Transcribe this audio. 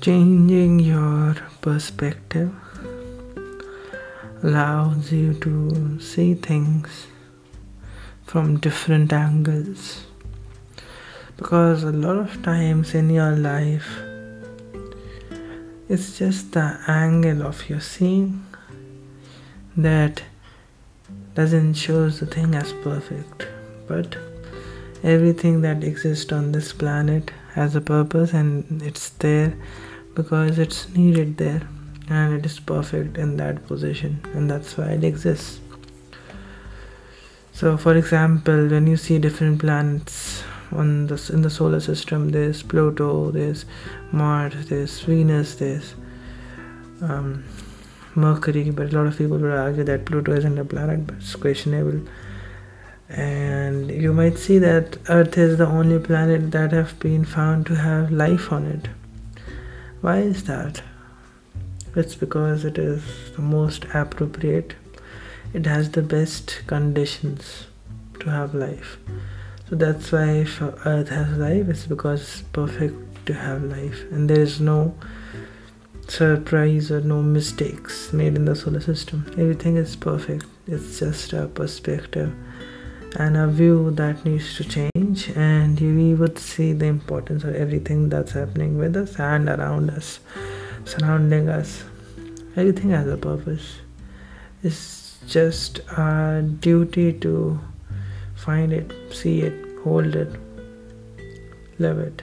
changing your perspective allows you to see things from different angles. Because a lot of times in your life it's just the angle of your seeing that doesn't show the thing as perfect. But everything that exists on this planet has a purpose and it's there because it's needed there and it is perfect in that position and that's why it exists. So for example when you see different planets on this in the solar system there's pluto there's mars there's venus there's um, mercury but a lot of people would argue that pluto isn't a planet but it's questionable and you might see that earth is the only planet that have been found to have life on it. Why is that? It's because it is the most appropriate. It has the best conditions to have life. So that's why if earth has life it's because it's perfect to have life. And there is no surprise or no mistakes made in the solar system. Everything is perfect. It's just a perspective and a view that needs to change and we would see the importance of everything that's happening with us and around us surrounding us everything has a purpose it's just our duty to find it, see it, hold it, live it.